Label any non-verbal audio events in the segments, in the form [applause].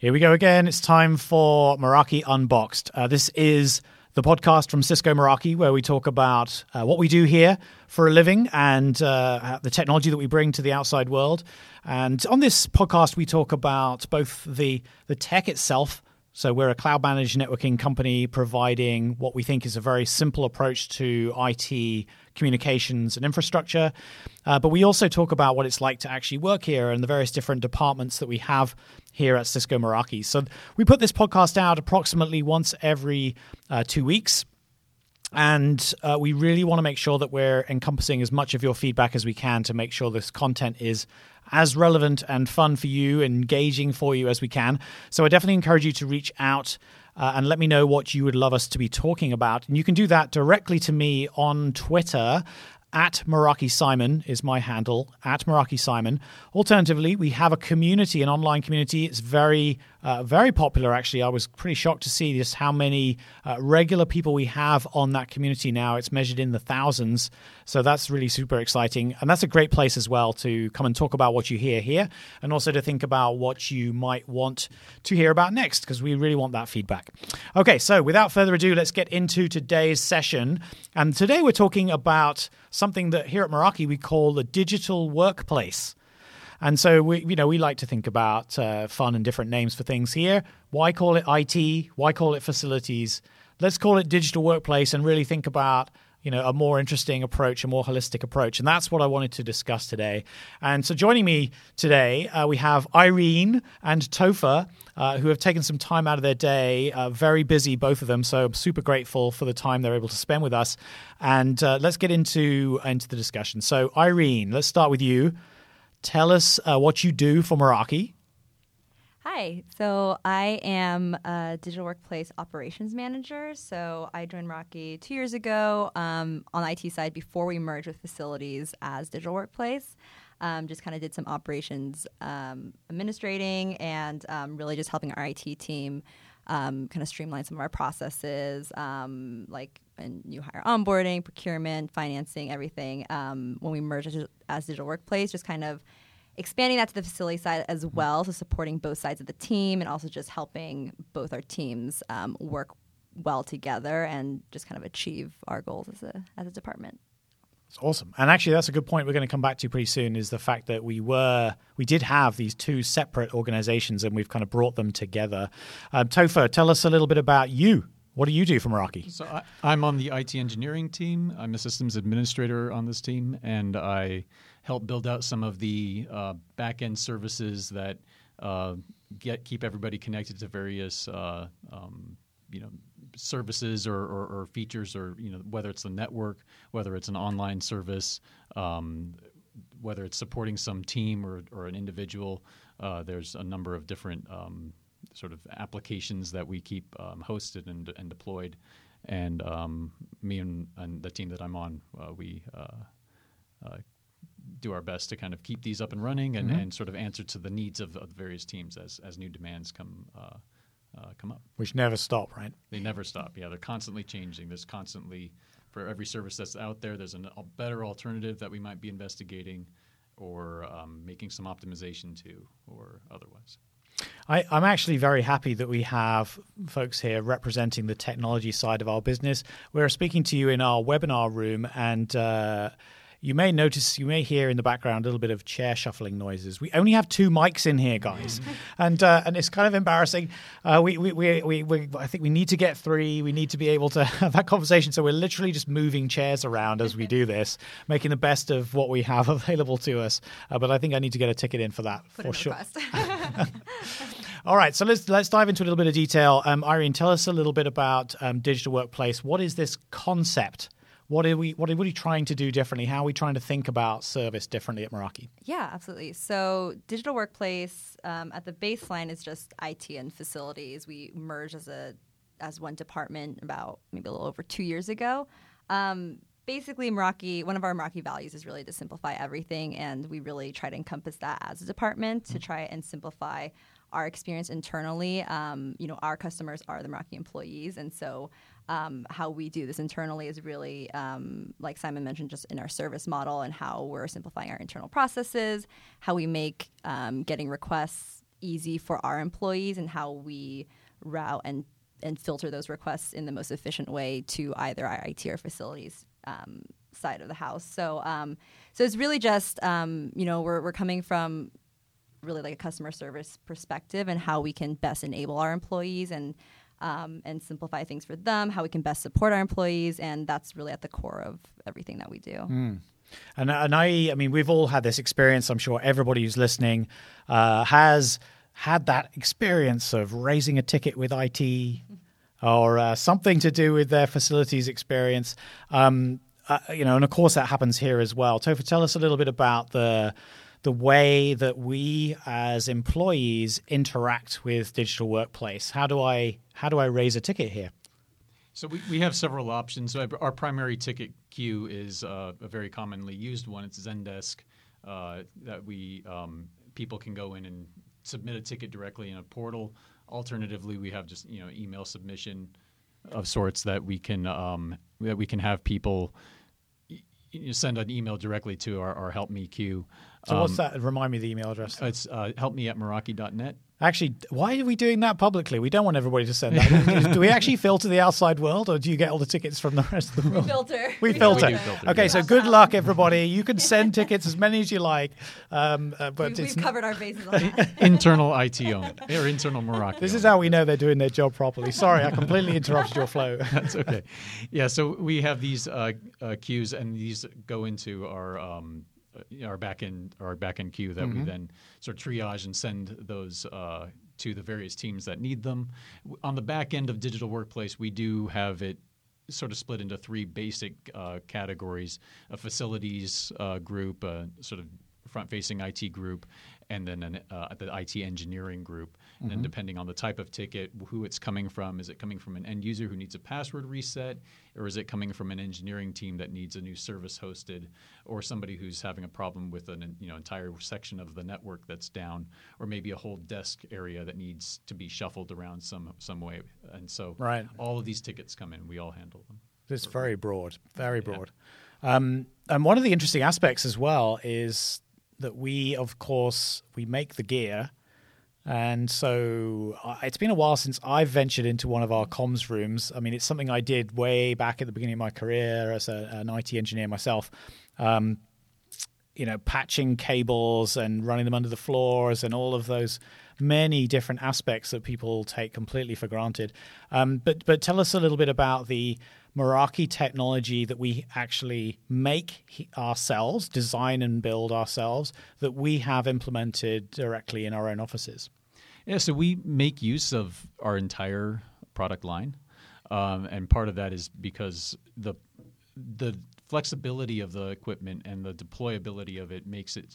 Here we go again. It's time for Meraki Unboxed. Uh, this is the podcast from Cisco Meraki where we talk about uh, what we do here for a living and uh, the technology that we bring to the outside world. And on this podcast, we talk about both the, the tech itself. So, we're a cloud managed networking company providing what we think is a very simple approach to IT communications and infrastructure. Uh, but we also talk about what it's like to actually work here and the various different departments that we have here at Cisco Meraki. So we put this podcast out approximately once every uh, two weeks. And uh, we really want to make sure that we're encompassing as much of your feedback as we can to make sure this content is as relevant and fun for you, engaging for you as we can. So I definitely encourage you to reach out uh, and let me know what you would love us to be talking about. And you can do that directly to me on Twitter at Meraki Simon is my handle, at Meraki Simon. Alternatively, we have a community, an online community. It's very, uh, very popular, actually. I was pretty shocked to see just how many uh, regular people we have on that community now. It's measured in the thousands. So that's really super exciting. And that's a great place as well to come and talk about what you hear here and also to think about what you might want to hear about next because we really want that feedback. Okay, so without further ado, let's get into today's session. And today we're talking about something that here at Meraki we call the digital workplace. And so we, you know, we like to think about uh, fun and different names for things here. Why call it IT? Why call it facilities? Let's call it digital workplace and really think about you know a more interesting approach, a more holistic approach, and that's what I wanted to discuss today. And so, joining me today, uh, we have Irene and Topher, uh, who have taken some time out of their day. Uh, very busy, both of them. So, I'm super grateful for the time they're able to spend with us. And uh, let's get into into the discussion. So, Irene, let's start with you. Tell us uh, what you do for Meraki. Hi, so I am a digital workplace operations manager. So I joined Meraki two years ago um, on the IT side before we merged with facilities as digital workplace. Um, just kind of did some operations um, administrating and um, really just helping our IT team um, kind of streamline some of our processes, um, like and new hire onboarding, procurement, financing, everything. when we merged as digital workplace, just kind of expanding that to the facility side as well, so supporting both sides of the team and also just helping both our teams um, work well together and just kind of achieve our goals as a as a department. It's awesome, and actually, that's a good point. We're going to come back to pretty soon. Is the fact that we were we did have these two separate organizations, and we've kind of brought them together. Um, Topher, tell us a little bit about you. What do you do for Meraki? So I, am on the IT engineering team. I'm a systems administrator on this team, and I help build out some of the uh, back end services that uh, get keep everybody connected to various uh, um, you know services or, or, or, features or you know whether it's the network, whether it's an online service, um, whether it's supporting some team or, or an individual. Uh, there's a number of different um, sort of applications that we keep um, hosted and, and deployed. And um, me and, and, the team that I'm on, uh, we uh, uh, do our best to kind of keep these up and running and, mm-hmm. and sort of answer to the needs of, of various teams as, as new demands come uh, uh, come up. Which never stop, right? They never stop. Yeah, they're constantly changing. There's constantly for every service that's out there, there's an, a better alternative that we might be investigating or um, making some optimization to, or otherwise. I, am actually very happy that we have folks here representing the technology side of our business. We're speaking to you in our webinar room, and uh, you may notice, you may hear in the background a little bit of chair shuffling noises. We only have two mics in here, guys, [laughs] and uh, and it's kind of embarrassing. Uh, we, we, we, we, we, I think we need to get three. We need to be able to [laughs] have that conversation. So we're literally just moving chairs around as we do this, making the best of what we have [laughs] available to us. Uh, but I think I need to get a ticket in for that Put for sure. All right, so let's let's dive into a little bit of detail. Um, Irene, tell us a little bit about um, digital workplace. What is this concept? What are we what are, what are we trying to do differently? How are we trying to think about service differently at Meraki? Yeah, absolutely. So digital workplace um, at the baseline is just IT and facilities. We merged as a as one department about maybe a little over two years ago. Um, basically, Meraki, one of our Meraki values is really to simplify everything, and we really try to encompass that as a department to try and simplify our experience internally. Um, you know, our customers are the Meraki employees, and so um, how we do this internally is really, um, like Simon mentioned, just in our service model and how we're simplifying our internal processes, how we make um, getting requests easy for our employees and how we route and and filter those requests in the most efficient way to either our IT or facilities um, side of the house. So um, so it's really just um, you know we're we're coming from really like a customer service perspective and how we can best enable our employees and um, and simplify things for them, how we can best support our employees, and that's really at the core of everything that we do. Mm. And and I I mean we've all had this experience. I'm sure everybody who's listening uh, has had that experience of raising a ticket with IT or uh, something to do with their facilities experience. Um, uh, you know, and of course that happens here as well. Topher, tell us a little bit about the the way that we as employees interact with digital workplace. How do I how do I raise a ticket here? So we, we have several options. So our primary ticket queue is uh, a very commonly used one. It's Zendesk uh, that we um, people can go in and submit a ticket directly in a portal. Alternatively, we have just you know email submission of sorts that we can um, that we can have people send an email directly to our, our help me queue. So um, what's that? Remind me the email address. It's uh, helpme at meraki.net. Actually, why are we doing that publicly? We don't want everybody to send that. [laughs] do we actually filter the outside world, or do you get all the tickets from the rest of the world? We filter. [laughs] We, we filter. filter. Okay, so good luck, everybody. You can send [laughs] tickets as many as you like, um, uh, but we, We've covered our bases on that. internal IT owned or internal Meraki. This is how we know they're doing their job properly. Sorry, I completely interrupted your flow. That's okay. Yeah, so we have these uh, uh, queues, and these go into our. Um, our back end our back end queue that mm-hmm. we then sort of triage and send those uh, to the various teams that need them. On the back end of digital workplace, we do have it sort of split into three basic uh, categories: a facilities uh, group, a sort of front-facing IT group, and then an, uh, the IT engineering group. Mm-hmm. And depending on the type of ticket, who it's coming from, is it coming from an end user who needs a password reset, or is it coming from an engineering team that needs a new service hosted, or somebody who's having a problem with an you know entire section of the network that's down, or maybe a whole desk area that needs to be shuffled around some some way. And so, right. all of these tickets come in. We all handle them. It's very broad, very broad. Yeah. Um, and one of the interesting aspects as well is that we, of course, we make the gear. And so it's been a while since I've ventured into one of our comms rooms. I mean, it's something I did way back at the beginning of my career as a, an IT engineer myself. Um, you know, patching cables and running them under the floors and all of those many different aspects that people take completely for granted. Um, but but tell us a little bit about the Meraki technology that we actually make ourselves, design and build ourselves, that we have implemented directly in our own offices? Yeah, so we make use of our entire product line. Um, and part of that is because the the flexibility of the equipment and the deployability of it makes it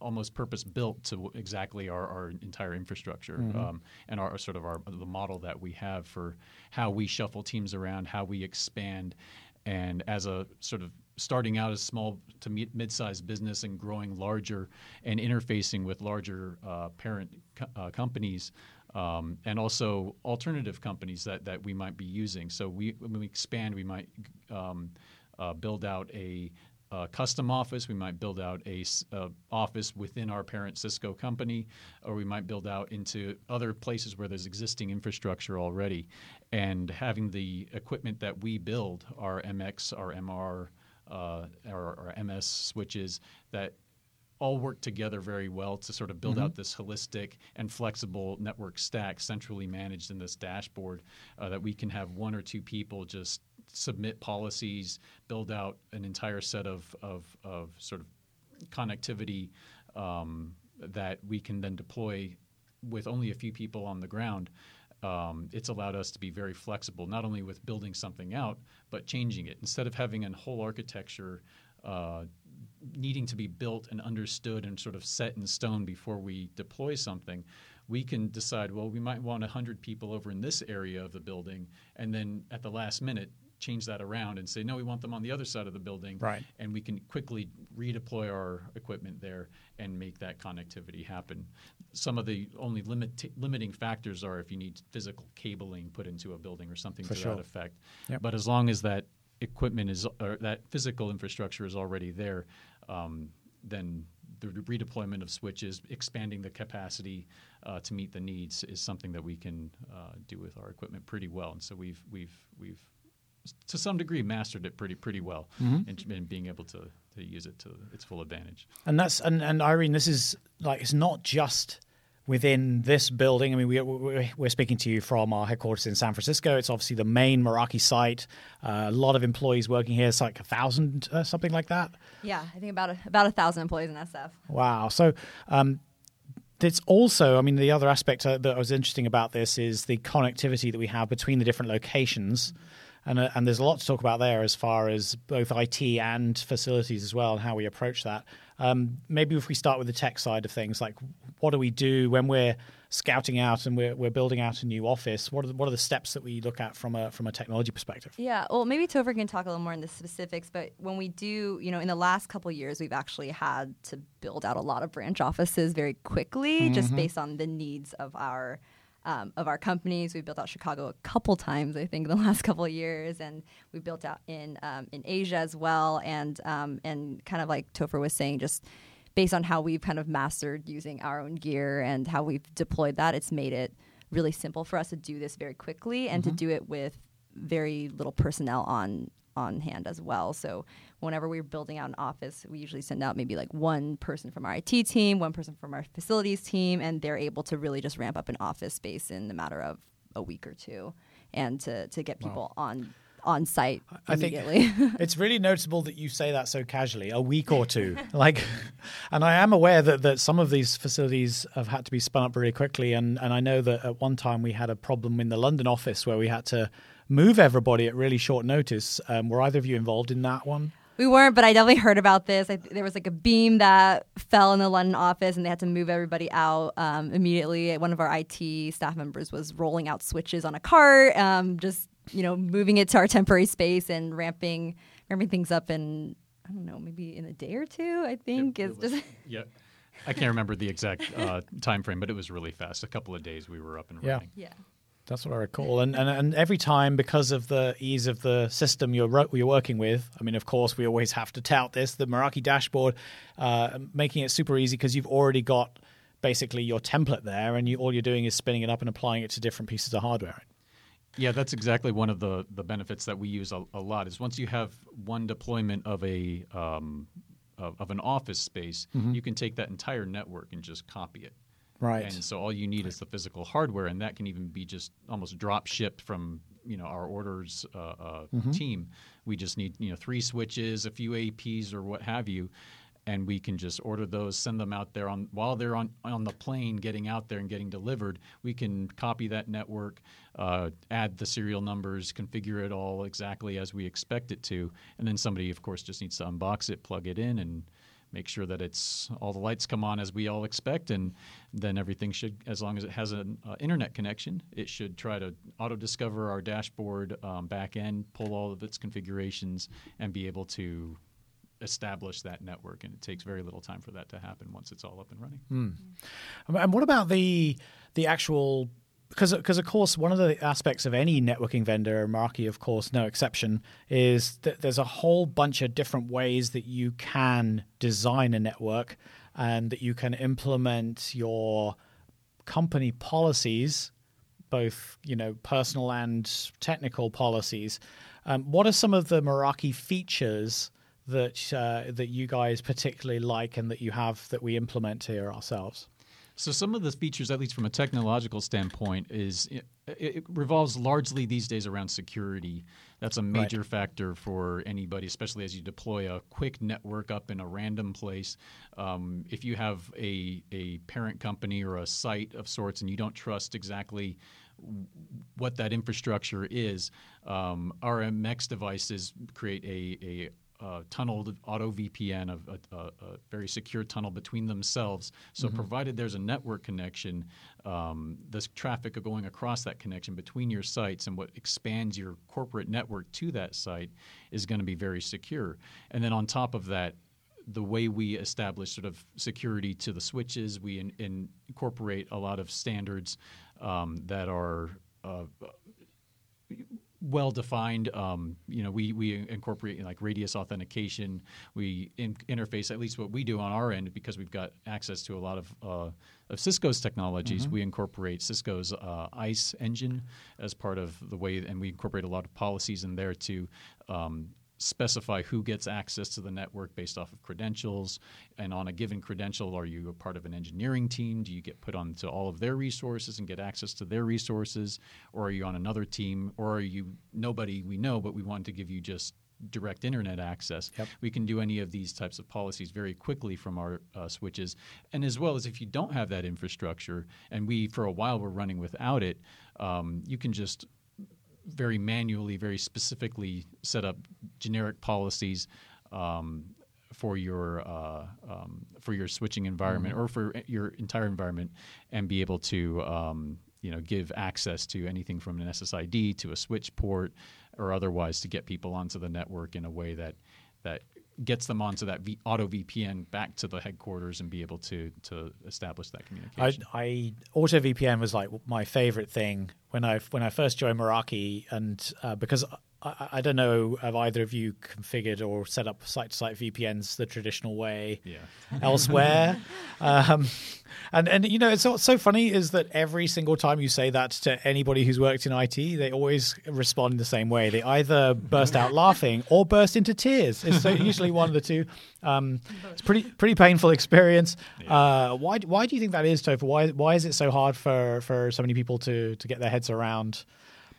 almost purpose built to exactly our, our entire infrastructure mm-hmm. um, and our sort of our the model that we have for how we shuffle teams around, how we expand, and as a sort of starting out as small to mid-sized business and growing larger and interfacing with larger uh, parent co- uh, companies um, and also alternative companies that, that we might be using. So we when we expand, we might um, uh, build out a a custom office. We might build out a, a, office within our parent Cisco company, or we might build out into other places where there's existing infrastructure already. And having the equipment that we build, our MX, our MR, uh, our, our MS switches, that all work together very well to sort of build mm-hmm. out this holistic and flexible network stack centrally managed in this dashboard uh, that we can have one or two people just submit policies, build out an entire set of, of, of sort of connectivity um, that we can then deploy with only a few people on the ground. Um, it's allowed us to be very flexible, not only with building something out, but changing it. Instead of having a whole architecture uh, needing to be built and understood and sort of set in stone before we deploy something, we can decide, well, we might want 100 people over in this area of the building, and then at the last minute, change that around and say, no, we want them on the other side of the building. Right. And we can quickly redeploy our equipment there and make that connectivity happen. Some of the only limit, limiting factors are if you need physical cabling put into a building or something For to sure. that effect. Yep. But as long as that equipment is, or that physical infrastructure is already there, um, then the redeployment of switches, expanding the capacity uh, to meet the needs is something that we can uh, do with our equipment pretty well. And so we've we've we've to some degree mastered it pretty pretty well, mm-hmm. and, and being able to to use it to its full advantage. And that's and and Irene, this is like it's not just within this building. I mean, we, we're speaking to you from our headquarters in San Francisco. It's obviously the main Meraki site. Uh, a lot of employees working here. It's like a thousand, uh, something like that. Yeah, I think about a, about a thousand employees in SF. Wow. So. Um, it's also, I mean, the other aspect uh, that was interesting about this is the connectivity that we have between the different locations. Mm-hmm and uh, and there's a lot to talk about there as far as both IT and facilities as well, and how we approach that. Um, maybe if we start with the tech side of things, like what do we do when we're scouting out and we're, we're building out a new office? What are the, what are the steps that we look at from a from a technology perspective? Yeah, well, maybe Topher can talk a little more in the specifics, but when we do, you know, in the last couple years, we've actually had to build out a lot of branch offices very quickly, mm-hmm. just based on the needs of our um, of our companies. We've built out Chicago a couple times, I think, in the [laughs] last couple of years, and we built out in um, in Asia as well. And um, and kind of like Topher was saying, just based on how we've kind of mastered using our own gear and how we've deployed that, it's made it really simple for us to do this very quickly and mm-hmm. to do it with very little personnel on on hand as well. So whenever we're building out an office, we usually send out maybe like one person from our IT team, one person from our facilities team, and they're able to really just ramp up an office space in the matter of a week or two, and to to get people wow. on on site I immediately. think [laughs] it's really noticeable that you say that so casually, a week or two. [laughs] like, and I am aware that, that some of these facilities have had to be spun up really quickly. And, and I know that at one time we had a problem in the London office where we had to move everybody at really short notice. Um, were either of you involved in that one? We weren't, but I definitely heard about this. I, there was like a beam that fell in the London office, and they had to move everybody out um, immediately. One of our IT staff members was rolling out switches on a cart, um, just you know, moving it to our temporary space and ramping ramping things up in I don't know, maybe in a day or two. I think it, it just [laughs] yeah. I can't remember the exact uh, time frame, but it was really fast. A couple of days, we were up and running. Yeah. That's what I recall. And, and and every time, because of the ease of the system you're you're working with, I mean, of course, we always have to tout this the Meraki dashboard, uh, making it super easy because you've already got basically your template there, and you, all you're doing is spinning it up and applying it to different pieces of hardware. Yeah, that's exactly one of the the benefits that we use a, a lot. Is once you have one deployment of a um, of, of, an office space, mm-hmm. you can take that entire network and just copy it. Right. And so all you need is the physical hardware, and that can even be just almost drop shipped from you know our orders uh, uh, mm-hmm. team. We just need you know three switches, a few APs, or what have you, and we can just order those, send them out there on while they're on on the plane, getting out there and getting delivered. We can copy that network, uh, add the serial numbers, configure it all exactly as we expect it to, and then somebody, of course, just needs to unbox it, plug it in, and make sure that it's all the lights come on as we all expect, and then everything should, as long as it has an uh, internet connection, it should try to auto discover our dashboard um, back end, pull all of its configurations, and be able to establish that network. And it takes very little time for that to happen once it's all up and running. Mm. And what about the the actual because because of course one of the aspects of any networking vendor, Meraki of course no exception, is that there's a whole bunch of different ways that you can design a network and that you can implement your company policies, both you know personal and technical policies. Um, what are some of the Meraki features that uh, that you guys particularly like and that you have that we implement here ourselves? So some of the features, at least from a technological standpoint, is it, it revolves largely these days around security. That's a major right. factor for anybody, especially as you deploy a quick network up in a random place. Um, if you have a a parent company or a site of sorts, and you don't trust exactly what that infrastructure is, um, our MX devices create a, a uh, tunneled auto VPN, a, a, a, very secure tunnel between themselves. So, mm-hmm. provided there's a network connection, um, this traffic going across that connection between your sites and what expands your corporate network to that site is going to be very secure. And then on top of that, the way we establish sort of security to the switches, we in, in incorporate a lot of standards um, that are uh, well defined. Um, you know, we we incorporate like radius authentication. We in, interface at least what we do on our end because we've got access to a lot of uh, of Cisco's technologies. We incorporate Cisco's uh, ISE engine as part of the way, and we incorporate a lot of policies in there to. Um, specify who gets access to the network based off of credentials and on a given credential are you a part of an engineering team? Do you get put onto all of their resources and get access to their resources? Or are you on another team? Or are you nobody we know but we want to give you just direct internet access. Yep. we can do any of these types of policies very quickly from our uh, switches. And as well as if you don't have that infrastructure and we for a while were running without it um, you can just very manually, very specifically set up generic policies um, for your uh, um, for your switching environment or for your entire environment, and be able to um, you know give access to anything from an SSID to a switch port or otherwise to get people onto the network in a way that that gets them onto that v- auto VPN back to the headquarters and be able to to establish that I, communication. I auto VPN was like my favorite thing when I when I first joined Meraki, and uh, because I, I don't know have either of you configured or set up site to site VPNs the traditional way yeah. elsewhere. [laughs] um, and and you know it's what's so funny is that every single time you say that to anybody who's worked in IT, they always respond the same way. They either burst out laughing or burst into tears. It's so usually one of the two. Um, it's pretty pretty painful experience. Uh, why why do you think that is, Topher? Why why is it so hard for for so many people to to get their heads around?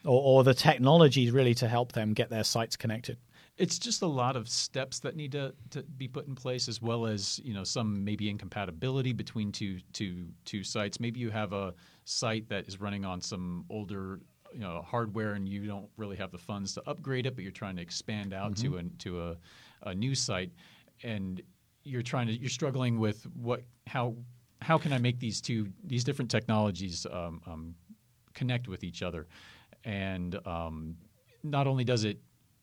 Or, or the technology really to help them get their sites connected. It's just a lot of steps that need to, to be put in place, as well as you know some maybe incompatibility between two two two sites. Maybe you have a site that is running on some older you know hardware, and you don't really have the funds to upgrade it, but you're trying to expand out to a to a, a new site, and you're trying to you're struggling with what how how can I make these two these different technologies um, um, connect with each other, and um, not only does it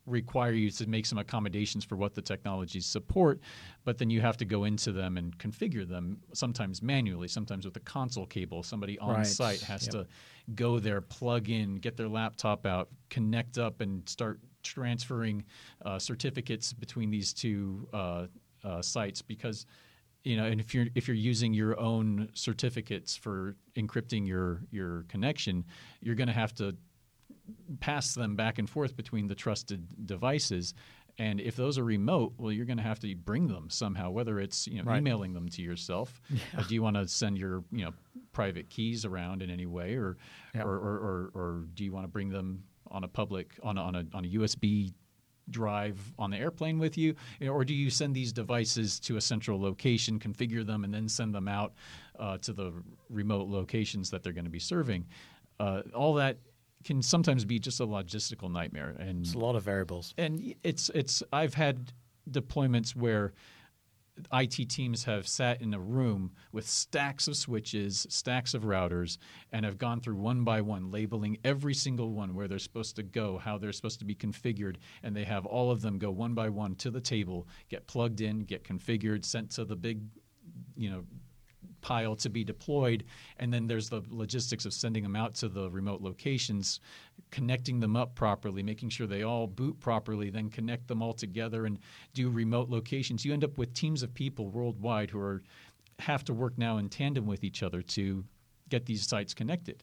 require you to make some accommodations for what the technologies support, but then you have to go into them and configure them sometimes manually, sometimes with a console cable. Somebody on Right. site has Yep. to go there, plug in, get their laptop out, connect up, and start transferring uh, certificates between these two uh, uh, sites because you know and if you're if you're using your own certificates for encrypting your your connection you're going to have to pass them back and forth between the trusted devices. And if those are remote, well, you're going to have to bring them somehow. Whether it's you know Right. emailing them to yourself, [laughs] or do you want to send your you know private keys around in any way, or Yeah. or, or, or or do you want to bring them on a public on a, on a on a USB drive on the airplane with you, You or do you send these devices to a central location, configure them, and then send them out uh, to the remote locations that they're going to be serving? Uh, all that can sometimes be just a logistical nightmare, and It's a lot of variables. and it's it's I've had deployments where IT teams have sat in a room with stacks of switches, stacks of routers, and have gone through one by one, labeling every single one where they're supposed to go, how they're supposed to be configured, and they have all of them go one by one to the table, get plugged in, get configured, sent to the big, you know, pile to be deployed, and then there's the logistics of sending them out to the remote locations, connecting them up properly, making sure they all boot properly, then connect them all together and do remote locations. You end up with teams of people worldwide who are have to work now in tandem with each other to get these sites connected.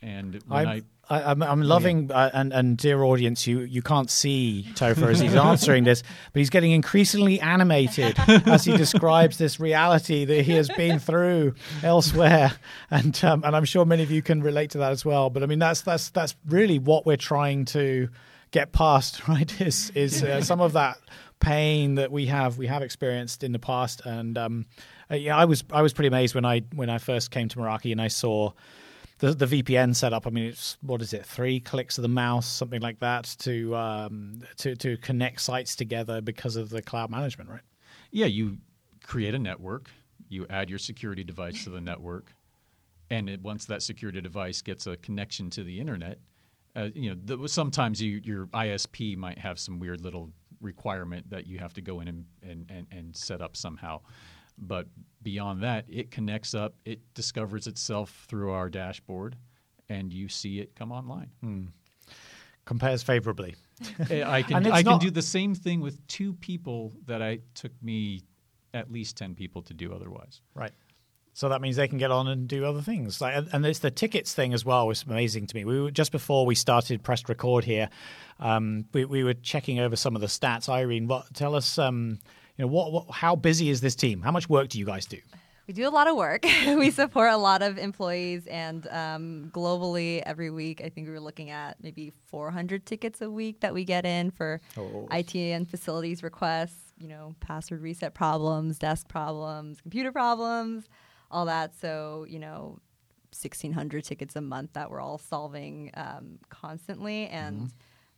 And when I, I'm, I, I'm, I'm loving, uh, and, and dear audience, you, you can't see Topher as he's answering this, but he's getting increasingly animated [laughs] as he describes this reality that he has been through elsewhere, and um, and I'm sure many of you can relate to that as well. But I mean, that's that's that's really what we're trying to get past, [laughs] right? Is is uh, some of that pain that we have we have experienced in the past, and um, uh, yeah, I was I was pretty amazed when I when I first came to Meraki and I saw the the VPN setup. I mean, it's what is it? Three clicks of the mouse, something like that, to um, to to connect sites together because of the cloud management, right? yeah, you create a network, you add your security device to the network, and it, once that security device gets a connection to the internet, uh, you know, the, sometimes you, your ISP might have some weird little requirement that you have to go in and, and, and, and set up somehow. But beyond that, it connects up, it discovers itself through our dashboard, and you see it come online. compares favorably. [laughs] I can I can do the same thing with two people that I took me at least ten people to do otherwise. Right. So that means they can get on and do other things. Like, and- and it's the tickets thing as well was amazing to me. We were just before we started pressed record here. Um, we, we were checking over some of the stats. Irene, what tell us? Um, you know, what, what how busy is this team? How much work do you guys do? We do a lot of work. [laughs] we support a lot of employees, and um, globally, every week, I think we were looking at maybe 400 tickets a week that we get in for Oh. IT and facilities requests. You know, password reset problems, desk problems, computer problems, all that. So, you know, 1,600 tickets a month that we're all solving um, constantly, and.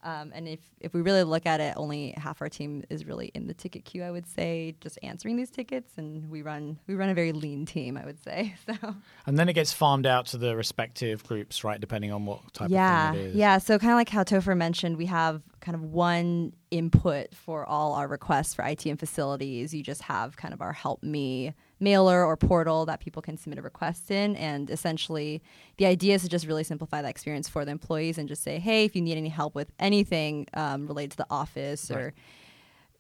Um, and if, if we really look at it, only half our team is really in the ticket queue. I would say, just answering these tickets, and we run we run a very lean team. I would say [laughs] so. And then it gets farmed out to the respective groups, right? Depending on what type yeah, of thing it is. yeah. So kind of like how Topher mentioned, we have kind of one input for all our requests for IT and facilities. You just have kind of our help me mailer or portal that people can submit a request in, and essentially the idea is to just really simplify that experience for the employees and just say, hey, if you need any help with anything um, related to the office or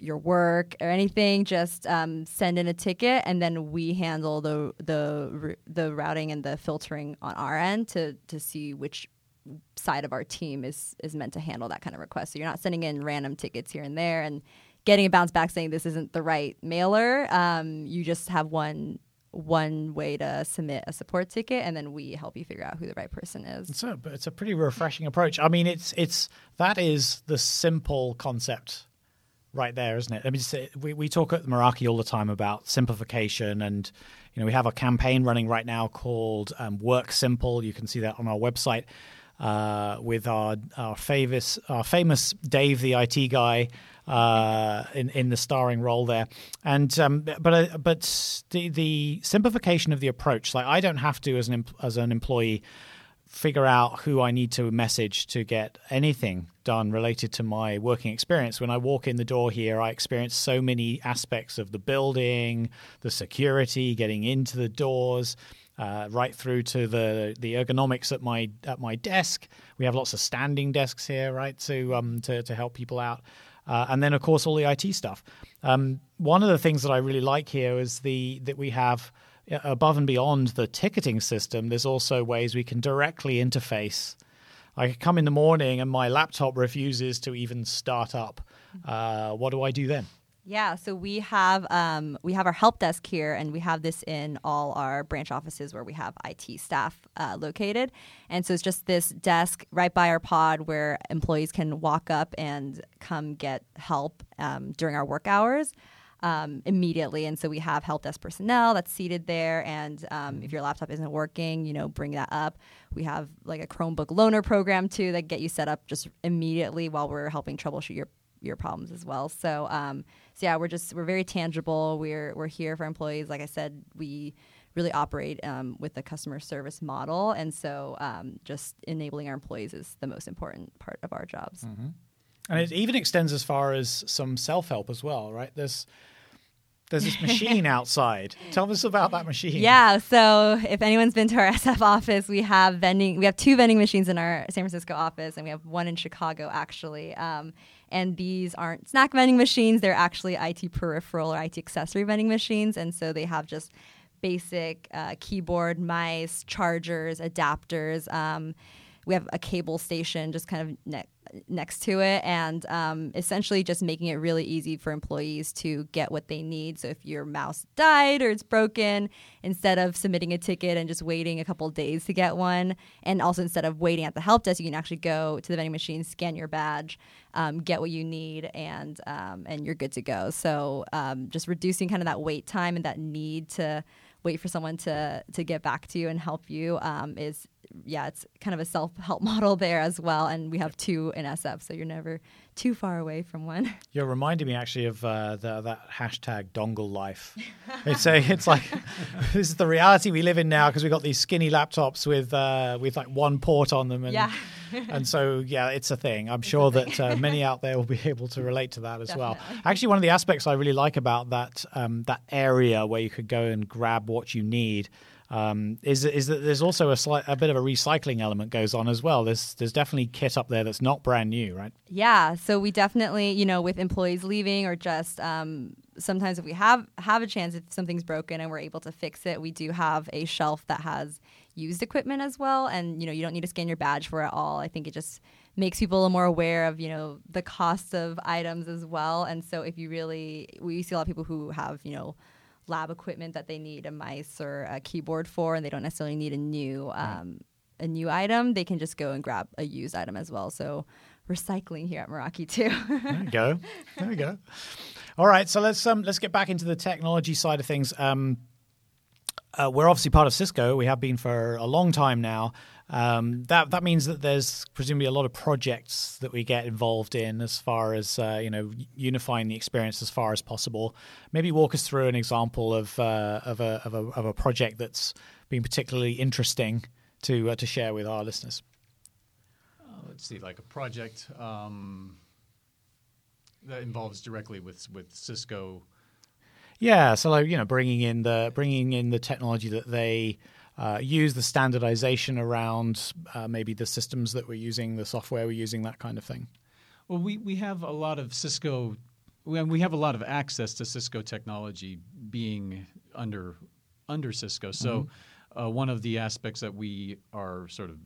your work or anything, just um, send in a ticket, and then we handle the the the routing and the filtering on our end to to see which side of our team is is meant to handle that kind of request. So you're not sending in random tickets here and there. And getting a bounce back saying this isn't the right mailer. Um, you just have one one way to submit a support ticket, and then we help you figure out who the right person is. A, it's a pretty refreshing approach. I mean, it's it's that is the simple concept right there, isn't it? I mean, we we talk at Meraki all the time about simplification, and you know, we have a campaign running right now called um, Work Simple. You can see that on our website uh, with our our famous our famous Dave, the IT guy. Uh, in in the starring role there, and um, but uh, but the the simplification of the approach, like I don't have to as an as an employee figure out who I need to message to get anything done related to my working experience. When I walk in the door here, I experience so many aspects of the building, the security, getting into the doors. Uh, right through to the the ergonomics at my at my desk. We have lots of standing desks here, right, to um to to help people out, uh, and then of course all the IT stuff. Um, one of the things that I really like here is the that we have uh, above and beyond the ticketing system, there's also ways we can directly interface. I come in the morning and my laptop refuses to even start up. Uh, what do I do then? Yeah, so we have um, we have our help desk here, and we have this in all our branch offices where we have IT staff uh, located. And so it's just this desk right by our pod where employees can walk up and come get help um, during our work hours. Um, immediately, and so we have help desk personnel that's seated there. And um, if your laptop isn't working, you know, bring that up. We have like a Chromebook loaner program too that get you set up just immediately while we're helping troubleshoot your your problems as well. So, um, so yeah, we're just we're very tangible. We're we're here for employees. Like I said, we really operate um, with a customer service model, and so um, just enabling our employees is the most important part of our jobs. And it even extends as far as some self help as well, right? There's there's this machine [laughs] outside. Tell us about that machine. Yeah. So if anyone's been to our [laughs] SF office, we have vending. We have two vending machines in our San Francisco office, and we have one in Chicago actually. Um, and these aren't snack vending machines; they're actually IT peripheral or IT accessory vending machines, and so they have just basic uh, keyboard, mice, chargers, adapters. Um, we have a cable station just kind of ne- next to it, and um, essentially just making it really easy for employees to get what they need. So if your mouse died or it's broken, instead of submitting a ticket and just waiting a couple days to get one, and also instead of waiting at the help desk, you can actually go to the vending machine, scan your badge, um, get what you need, and um, and you're good to go. So um, just reducing kind of that wait time and that need to wait for someone to to get back to you and help you um, is yeah it's kind of a self-help [laughs] model there as well. And we have two in sf so you're never too far away from one [laughs] You're reminding me actually of uh, the, that hashtag dongle life. It's a, it's like [laughs] this is the reality we live in now because we've got these skinny laptops with uh, with like one port on them, and Yeah. [laughs] and so yeah, it's a thing. I'm sure that uh, many out there will be able to relate to that as well. Actually, one of the aspects I really like about that um, that area where you could go and grab what you need. Um, is is that there's also a slight a bit of a recycling element goes on as well. There's there's definitely kit up there that's not brand new, right? Yeah, so we definitely, you know, with employees leaving or just um, sometimes if we have have a chance if something's broken and we're able to fix it, we do have a shelf that has used equipment as well, and you know, you don't need to scan your badge for it all. I think it just makes people a little more aware of you know the costs of items as well, and so if you really, we see a lot of people who have you know lab equipment that they need a mice or a keyboard for, and they don't necessarily need a new um, a new item. They can just go and grab a used item as well. So recycling here at Meraki too. there we go. [laughs] There we go. All right, so let's um, let's get back into the technology side of things. Um, uh, we're obviously part of Cisco. We have been for a long time now. Um, that that means that there's presumably a lot of projects that we get involved in as far as uh, you know unifying the experience as far as possible. Maybe walk us through an example of uh, of, a, of, a, of a project that's been particularly interesting to uh, to share with our listeners. Uh, let's see, like a project um, that involves directly with with Cisco. Yeah, so like you know, bringing in the bringing in the technology that they uh, use the standardization around uh, maybe the systems that we're using, the software we're using, that kind of thing? Well, we, we have a lot of Cisco, we have a lot of access to Cisco technology being under under Cisco. So, mm-hmm. uh, one of the aspects that we are sort of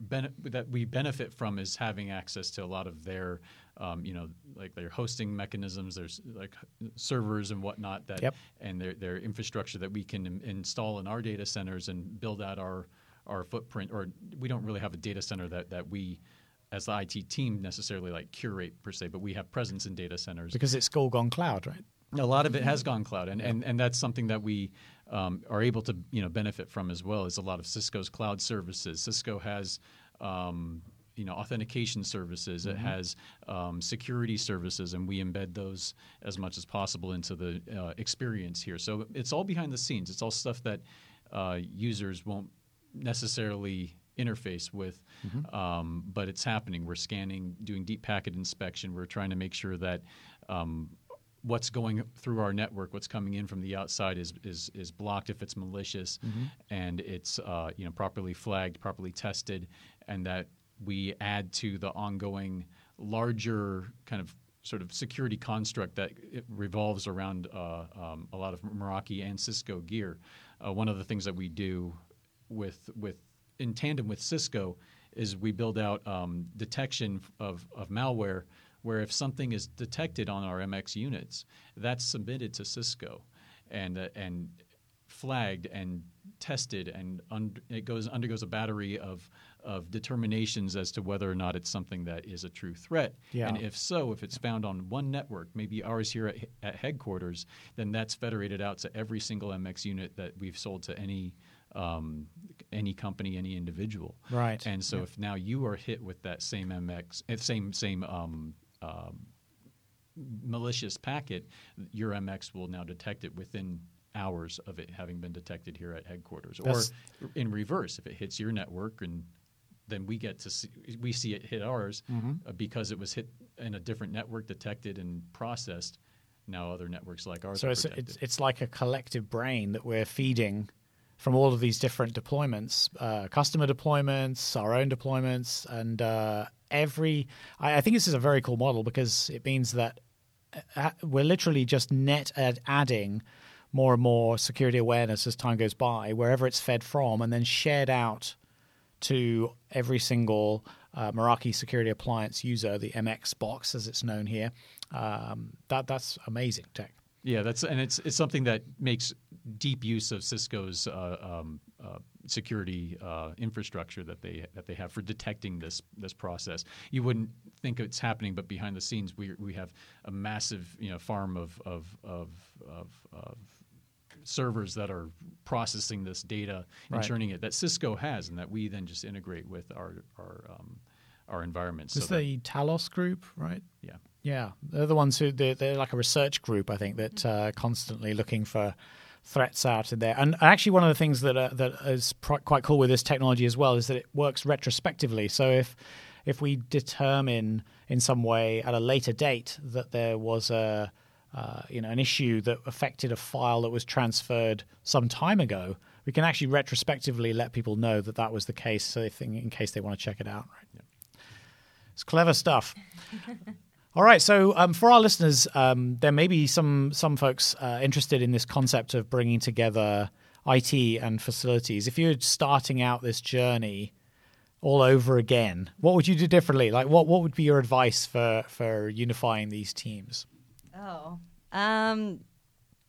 ben- that we benefit from is having access to a lot of their um, you know, like their hosting mechanisms, there's like servers and whatnot that, yep. and their their infrastructure that we can Im- install in our data centers and build out our our footprint. Or we don't really have a data center that that we as the IT team necessarily like curate per se, but we have presence in data centers because it's all gone cloud, right? A lot of it has gone cloud, and and, and that's something that we um, are able to you know benefit from as well. Is a lot of Cisco's cloud services. Cisco has um, you know authentication services. Mm-hmm. It has um, security services, and we embed those as much as possible into the uh, experience here. So it's all behind the scenes. It's all stuff that uh, users won't necessarily interface with, mm-hmm. um, but it's happening. We're scanning, doing deep packet inspection. We're trying to make sure that. Um, what's going through our network, what's coming in from the outside is is, is blocked if it's malicious, mm-hmm. and it's uh, you know properly flagged, properly tested, and that we add to the ongoing larger kind of sort of security construct that revolves around uh, um, a lot of Meraki and Cisco gear. Uh, one of the things that we do with with in tandem with Cisco is we build out um, detection of, of malware where if something is detected on our MX units, that's submitted to Cisco and uh, and flagged and tested and it goes undergoes a battery of of determinations as to whether or not it's something that is a true threat. Yeah. And if so, if it's found on one network, maybe ours here at, at headquarters, then that's federated out to every single MX unit that we've sold to any um, any company, any individual. Right. And so, if now you are hit with that same MX, eh, same same um, um, malicious packet, your MX will now detect it within hours of it having been detected here at headquarters. That's, or in reverse, if it hits your network and then we get to see we see it hit ours mm-hmm. uh, because it was hit in a different network, detected and processed. Now other networks like ours. So it's, it's it's like a collective brain that we're feeding from all of these different deployments, uh, customer deployments, our own deployments, and uh, every. I, I, think this is a very cool model because it means that uh, we're literally just net adding more and more security awareness as time goes by, wherever it's fed from, and then shared out to every single uh, Meraki security appliance user, the MX box as it's known here. Um, that that's amazing tech. Yeah, that's and it's it's something that makes deep use of Cisco's uh, um, uh, security uh, infrastructure that they that they have for detecting this this process. You wouldn't think it's happening, but behind the scenes, we we have a massive you know farm of of of, of, of servers that are processing this data and right. churning it that Cisco has, and that we then just integrate with our our um, our environments. It's so the Talos group, right? Yeah, yeah. They're the ones who they're, they're like a research group, I think, that uh, constantly looking for threats out in there. And actually, one of the things that uh, that is pr- quite cool with this technology as well is that it works retrospectively. So if if we determine in some way at a later date that there was a uh, you know, an issue that affected a file that was transferred some time ago, we can actually retrospectively let people know that that was the case, so they think, in case they want to check it out. Right? It's clever stuff. [laughs] All right, so um, for our listeners, um, there may be some some folks uh, interested in this concept of bringing together IT and facilities. If you're starting out this journey all over again, what would you do differently? Like, what what would be your advice for for unifying these teams? Oh, um,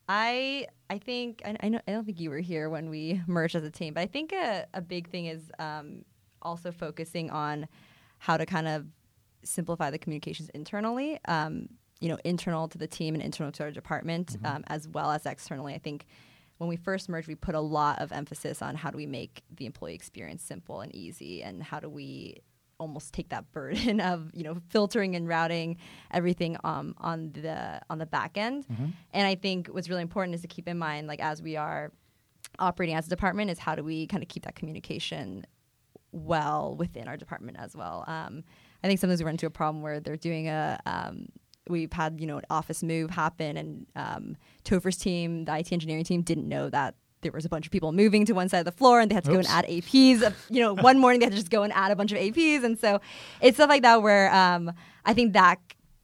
I I think I, I, know, I don't think you were here when we [laughs] merged as a team, but I think a, a big thing is um, also focusing on how to kind of simplify the communications internally. Um, you know, internal to the team and internal to our department, mm-hmm. um, as well as externally. I think when we first merged, we put a lot of emphasis on how do we make the employee experience simple and easy, and how do we almost take that burden [laughs] of you know filtering and routing everything um, on the on the back end. Mm-hmm. And I think what's really important is to keep in mind, like as we are operating as a department, is how do we kind of keep that communication well within our department as well. Um, I think sometimes we run into a problem where they're doing a um, we've had you know an office move happen and um, Topher's team, the IT engineering team, didn't know that there was a bunch of people moving to one side of the floor and they had to Oops. go and add APs. You know, one morning they had to just go and add a bunch of APs. And so it's stuff like that where um, I think that,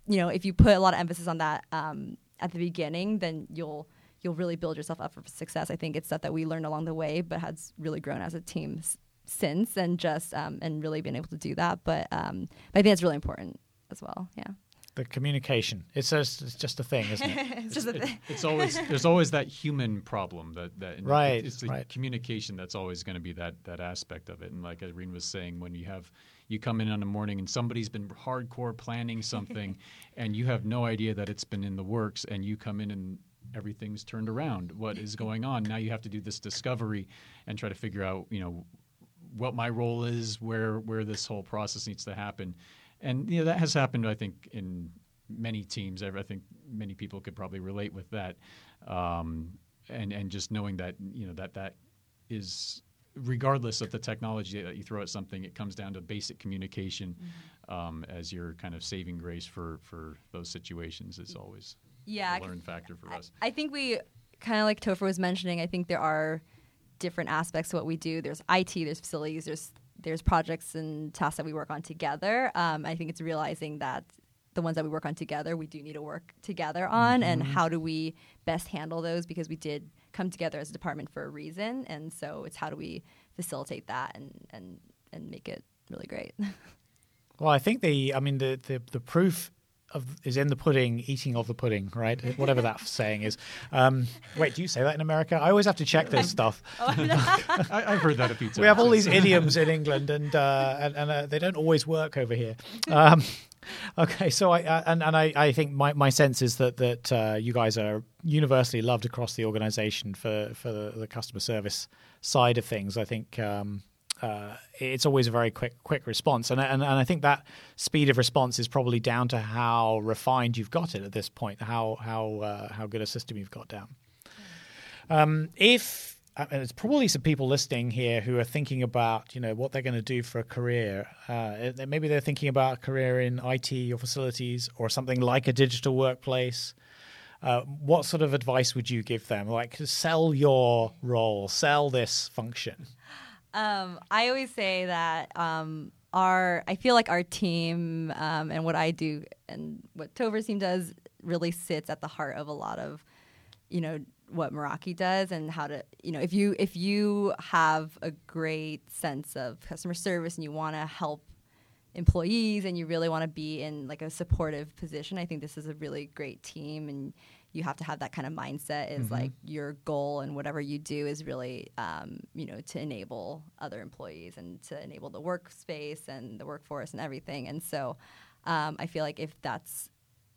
you know, if you put a lot of emphasis on that um, at the beginning, then you'll you'll really build yourself up for success. I think it's stuff that we learned along the way, but has really grown as a team since and just um, and really been able to do that. But, um, but I think it's really important as well. Yeah the communication. It's just, it's just a thing, isn't it? [laughs] it's, just a thing. it's always there's always that human problem that that right. It's the right. communication that's always going to be that that aspect of it. And like Irene was saying, when you have you come in on the morning and somebody's been hardcore planning something, [laughs] and you have no idea that it's been in the works, and you come in and everything's turned around. What is going on? Now you have to do this discovery and try to figure out, you know, what my role is, where where this whole process needs to happen and you know that has happened. I think in many teams. I think many people could probably relate with that, um, and and just knowing that you know that that is regardless of the technology that you throw at something, it comes down to basic communication mm-hmm. um, as your kind of saving grace for for those situations. Is always yeah a learn factor for I, us. I think we kind of like Topher was mentioning. I think there are different aspects of what we do. There's IT, there's facilities, there's there's projects and tasks that we work on together. Um, I think it's realizing that the ones that we work on together, we do need to work together on, mm-hmm. and how do we best handle those because we did come together as a department for a reason, and so it's how do we facilitate that and and and make it really great. [laughs] well, I think the, I mean, the the, the proof of, is in the pudding, eating of the pudding, right? [laughs] Whatever that saying is. Um, wait, do you say that in America? I always have to check this [laughs] stuff. [laughs] I, have heard that a few times. We have all these idioms in England, and uh, and, and uh, they don't always work over here. Um, okay, so I uh, and and I, I think my, my sense is that that uh, you guys are universally loved across the organization for for the, the customer service side of things. I think. Um, uh, it's always a very quick quick response, and, and and I think that speed of response is probably down to how refined you've got it at this point, how how uh, how good a system you've got down. Um, if uh, there's probably some people listening here who are thinking about you know what they're going to do for a career. Uh, maybe they're thinking about a career in IT or facilities or something like a digital workplace. Uh, what sort of advice would you give them? Like, sell your role, sell this function. Um, I always say that um, our I feel like our team um, and what I do and what Topher's team does really sits at the heart of a lot of you know what Meraki does and how to you know if you if you have a great sense of customer service and you want to help employees and you really want to be in like a supportive position, I think this is a really great team and you have to have that kind of mindset is mm-hmm. like your goal and whatever you do is really um, you know to enable other employees and to enable the workspace and the workforce and everything and so um, i feel like if that's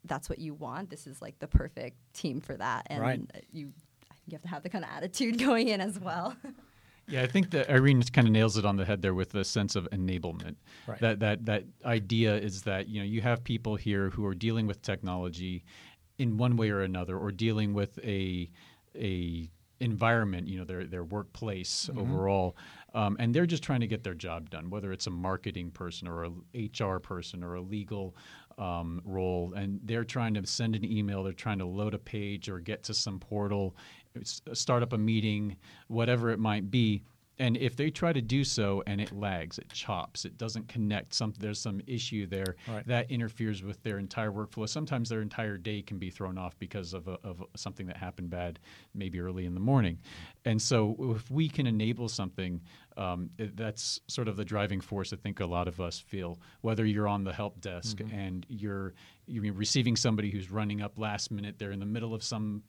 that's what you want this is like the perfect team for that and right. you you have to have the kind of attitude [laughs] going in as well [laughs] Yeah, I think that Irene kind of nails it on the head there with the sense of enablement. Right. That that that idea is that you know you have people here who are dealing with technology in one way or another, or dealing with a a environment, you know, their their workplace mm-hmm. overall, um, and they're just trying to get their job done, whether it's a marketing person or a HR person or a legal um, role, and they're trying to send an email, they're trying to load a page or get to some portal, start up a meeting, whatever it might be. And if they try to do so and it lags, it chops, it doesn't connect, some, there's some issue there Right. that interferes with their entire workflow. Sometimes their entire day can be thrown off because of, a, of something that happened bad, maybe early in the morning. And so, if we can enable something, um, that's sort of the driving force I think a lot of us feel. Whether you're on the help desk and you're you're receiving somebody who's running up last minute, they're in the middle of some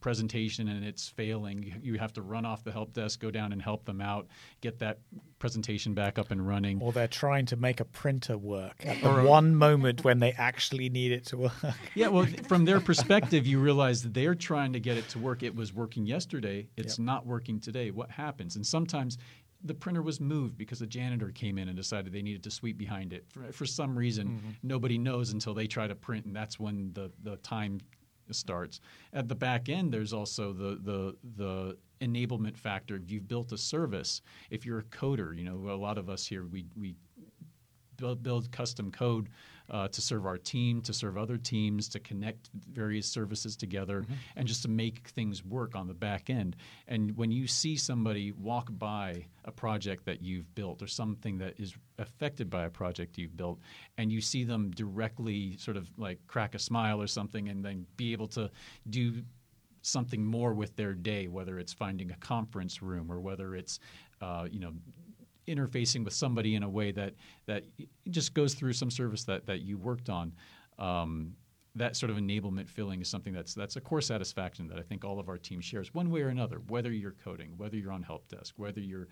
presentation and it's failing, you, have to run off the help desk, go down and help them out, get that presentation back up and running. Or they're trying to make a printer work at the one moment when they actually need it to work. Yeah, well, [laughs] from their perspective, you realize that they're trying to get it to work. It was working yesterday. It's not working today. What happens? And sometimes the printer was moved because a janitor came in and decided they needed to sweep behind it. For, for some reason, mm-hmm. nobody knows until they try to print, and that's when the, the time starts. At the back end, there's also the the the enablement factor. If you've built a service, if you're a coder, you know, a lot of us here we we build custom code uh, to serve our team, to serve other teams, to connect various services together, and just to make things work on the back end. And when you see somebody walk by a project that you've built or something that is affected by a project you've built, and you see them directly sort of like crack a smile or something, and then be able to do something more with their day, whether it's finding a conference room or whether it's, uh, you know, interfacing with somebody in a way that that just goes through some service that that you worked on. Um, that sort of enablement feeling is something that's that's a core satisfaction that I think all of our team shares, one way or another. Whether you're coding, whether you're on help desk, whether you're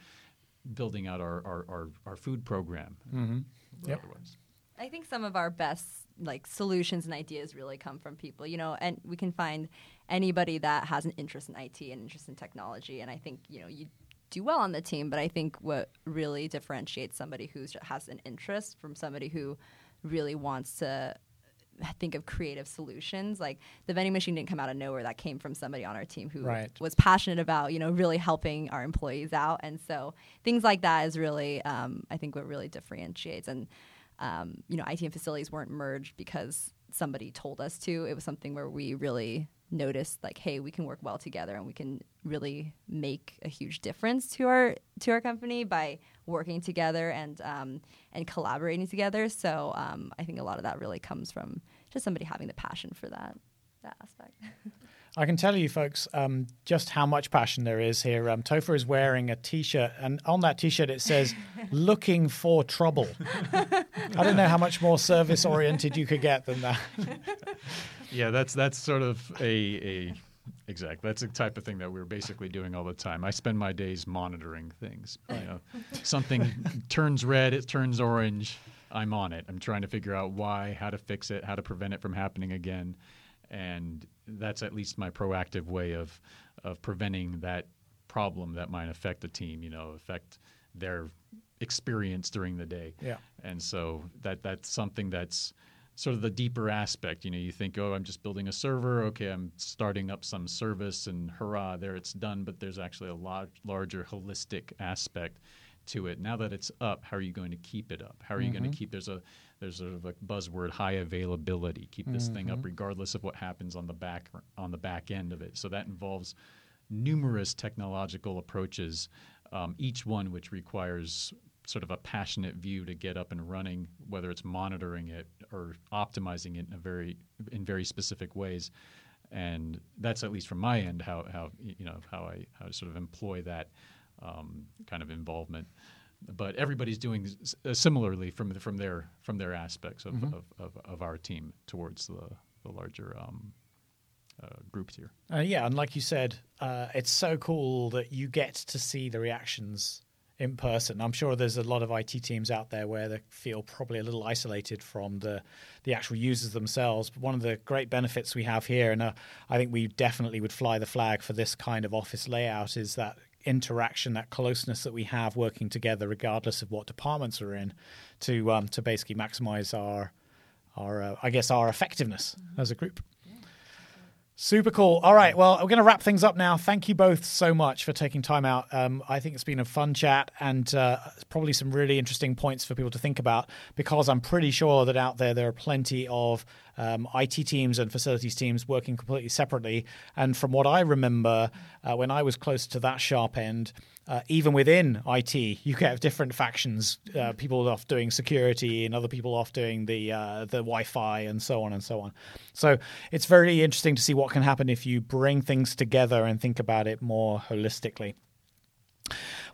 building out our our, our, our food program, or Yep. otherwise. I think some of our best like solutions and ideas really come from people, you know, and we can find anybody that has an interest in IT and interest in technology. And I think, you know, you do well on the team, but I think what really differentiates somebody who has an interest from somebody who really wants to think of creative solutions. Like the vending machine didn't come out of nowhere. That came from somebody on our team who Right. was passionate about, you know, really helping our employees out. And so things like that is really, um, I think, what really differentiates. And um, you know, IT and facilities weren't merged because somebody told us to. It was something where we really noticed, like, hey, we can work well together, and we can really make a huge difference to our to our company by working together and um, and collaborating together. So um, I think a lot of that really comes from just somebody having the passion for that that aspect. [laughs] I can tell you, folks, um, just how much passion there is here. Um, Topher is wearing a T-shirt, and on that T-shirt it says [laughs] "Looking for trouble." I don't know how much more service-oriented you could get than that. [laughs] Yeah, that's that's sort of a a exact. That's the type of thing that we're basically doing all the time. I spend my days monitoring things. You know, [laughs] something turns red, it turns orange. I'm on it. I'm trying to figure out why, how to fix it, how to prevent it from happening again, and that's at least my proactive way of of preventing that problem that might affect the team. You know, affect their experience during the day. Yeah. And so that that's something that's sort of the deeper aspect. You know, you think, oh, I'm just building a server. Okay, I'm starting up some service, and hurrah, there it's done. But there's actually a lot larger holistic aspect to it. Now that it's up, how are you going to keep it up? How are you going to keep? There's a there's sort of a buzzword, high availability. Keep this thing up regardless of what happens on the back on the back end of it. So that involves numerous technological approaches, um, each one which requires sort of a passionate view to get up and running, whether it's monitoring it or optimizing it in a very in very specific ways. And that's at least from my end how how you know how I how I sort of employ that um, kind of involvement. But everybody's doing s- uh, similarly from the, from their from their aspects of, of, of, of our team towards the the larger um, uh, groups here. Uh, yeah, and like you said, uh, it's so cool that you get to see the reactions in person. I'm sure there's a lot of IT teams out there where they feel probably a little isolated from the the actual users themselves. But one of the great benefits we have here, and uh, I think we definitely would fly the flag for this kind of office layout, is that interaction, that closeness that we have working together, regardless of what departments we're in, to um, to basically maximize our our uh, I guess our effectiveness as a group. Super cool. All right. Well, we're going to wrap things up now. Thank you both so much for taking time out. Um, I think it's been a fun chat and uh, probably some really interesting points for people to think about because I'm pretty sure that out there there are plenty of um, IT teams and facilities teams working completely separately. And from what I remember, uh, when I was close to that sharp end, uh, even within IT, you have different factions. Uh, people off doing security, and other people off doing the uh, the Wi-Fi, and so on and so on. So it's very interesting to see what can happen if you bring things together and think about it more holistically.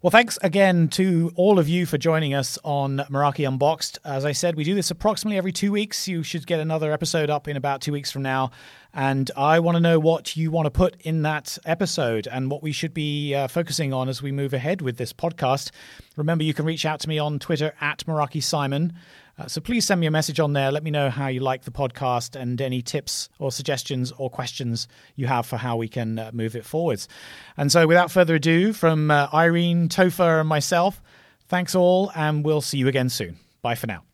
Well, thanks again to all of you for joining us on Meraki Unboxed. As I said, we do this approximately every two weeks. You should get another episode up in about two weeks from now. And I want to know what you want to put in that episode and what we should be uh, focusing on as we move ahead with this podcast. Remember, you can reach out to me on Twitter at Meraki Simon. Uh, so please send me a message on there. Let me know how you like the podcast and any tips or suggestions or questions you have for how we can uh, move it forwards. And so, without further ado, from uh, Irene, Topher, and myself, thanks all, and we'll see you again soon. Bye for now.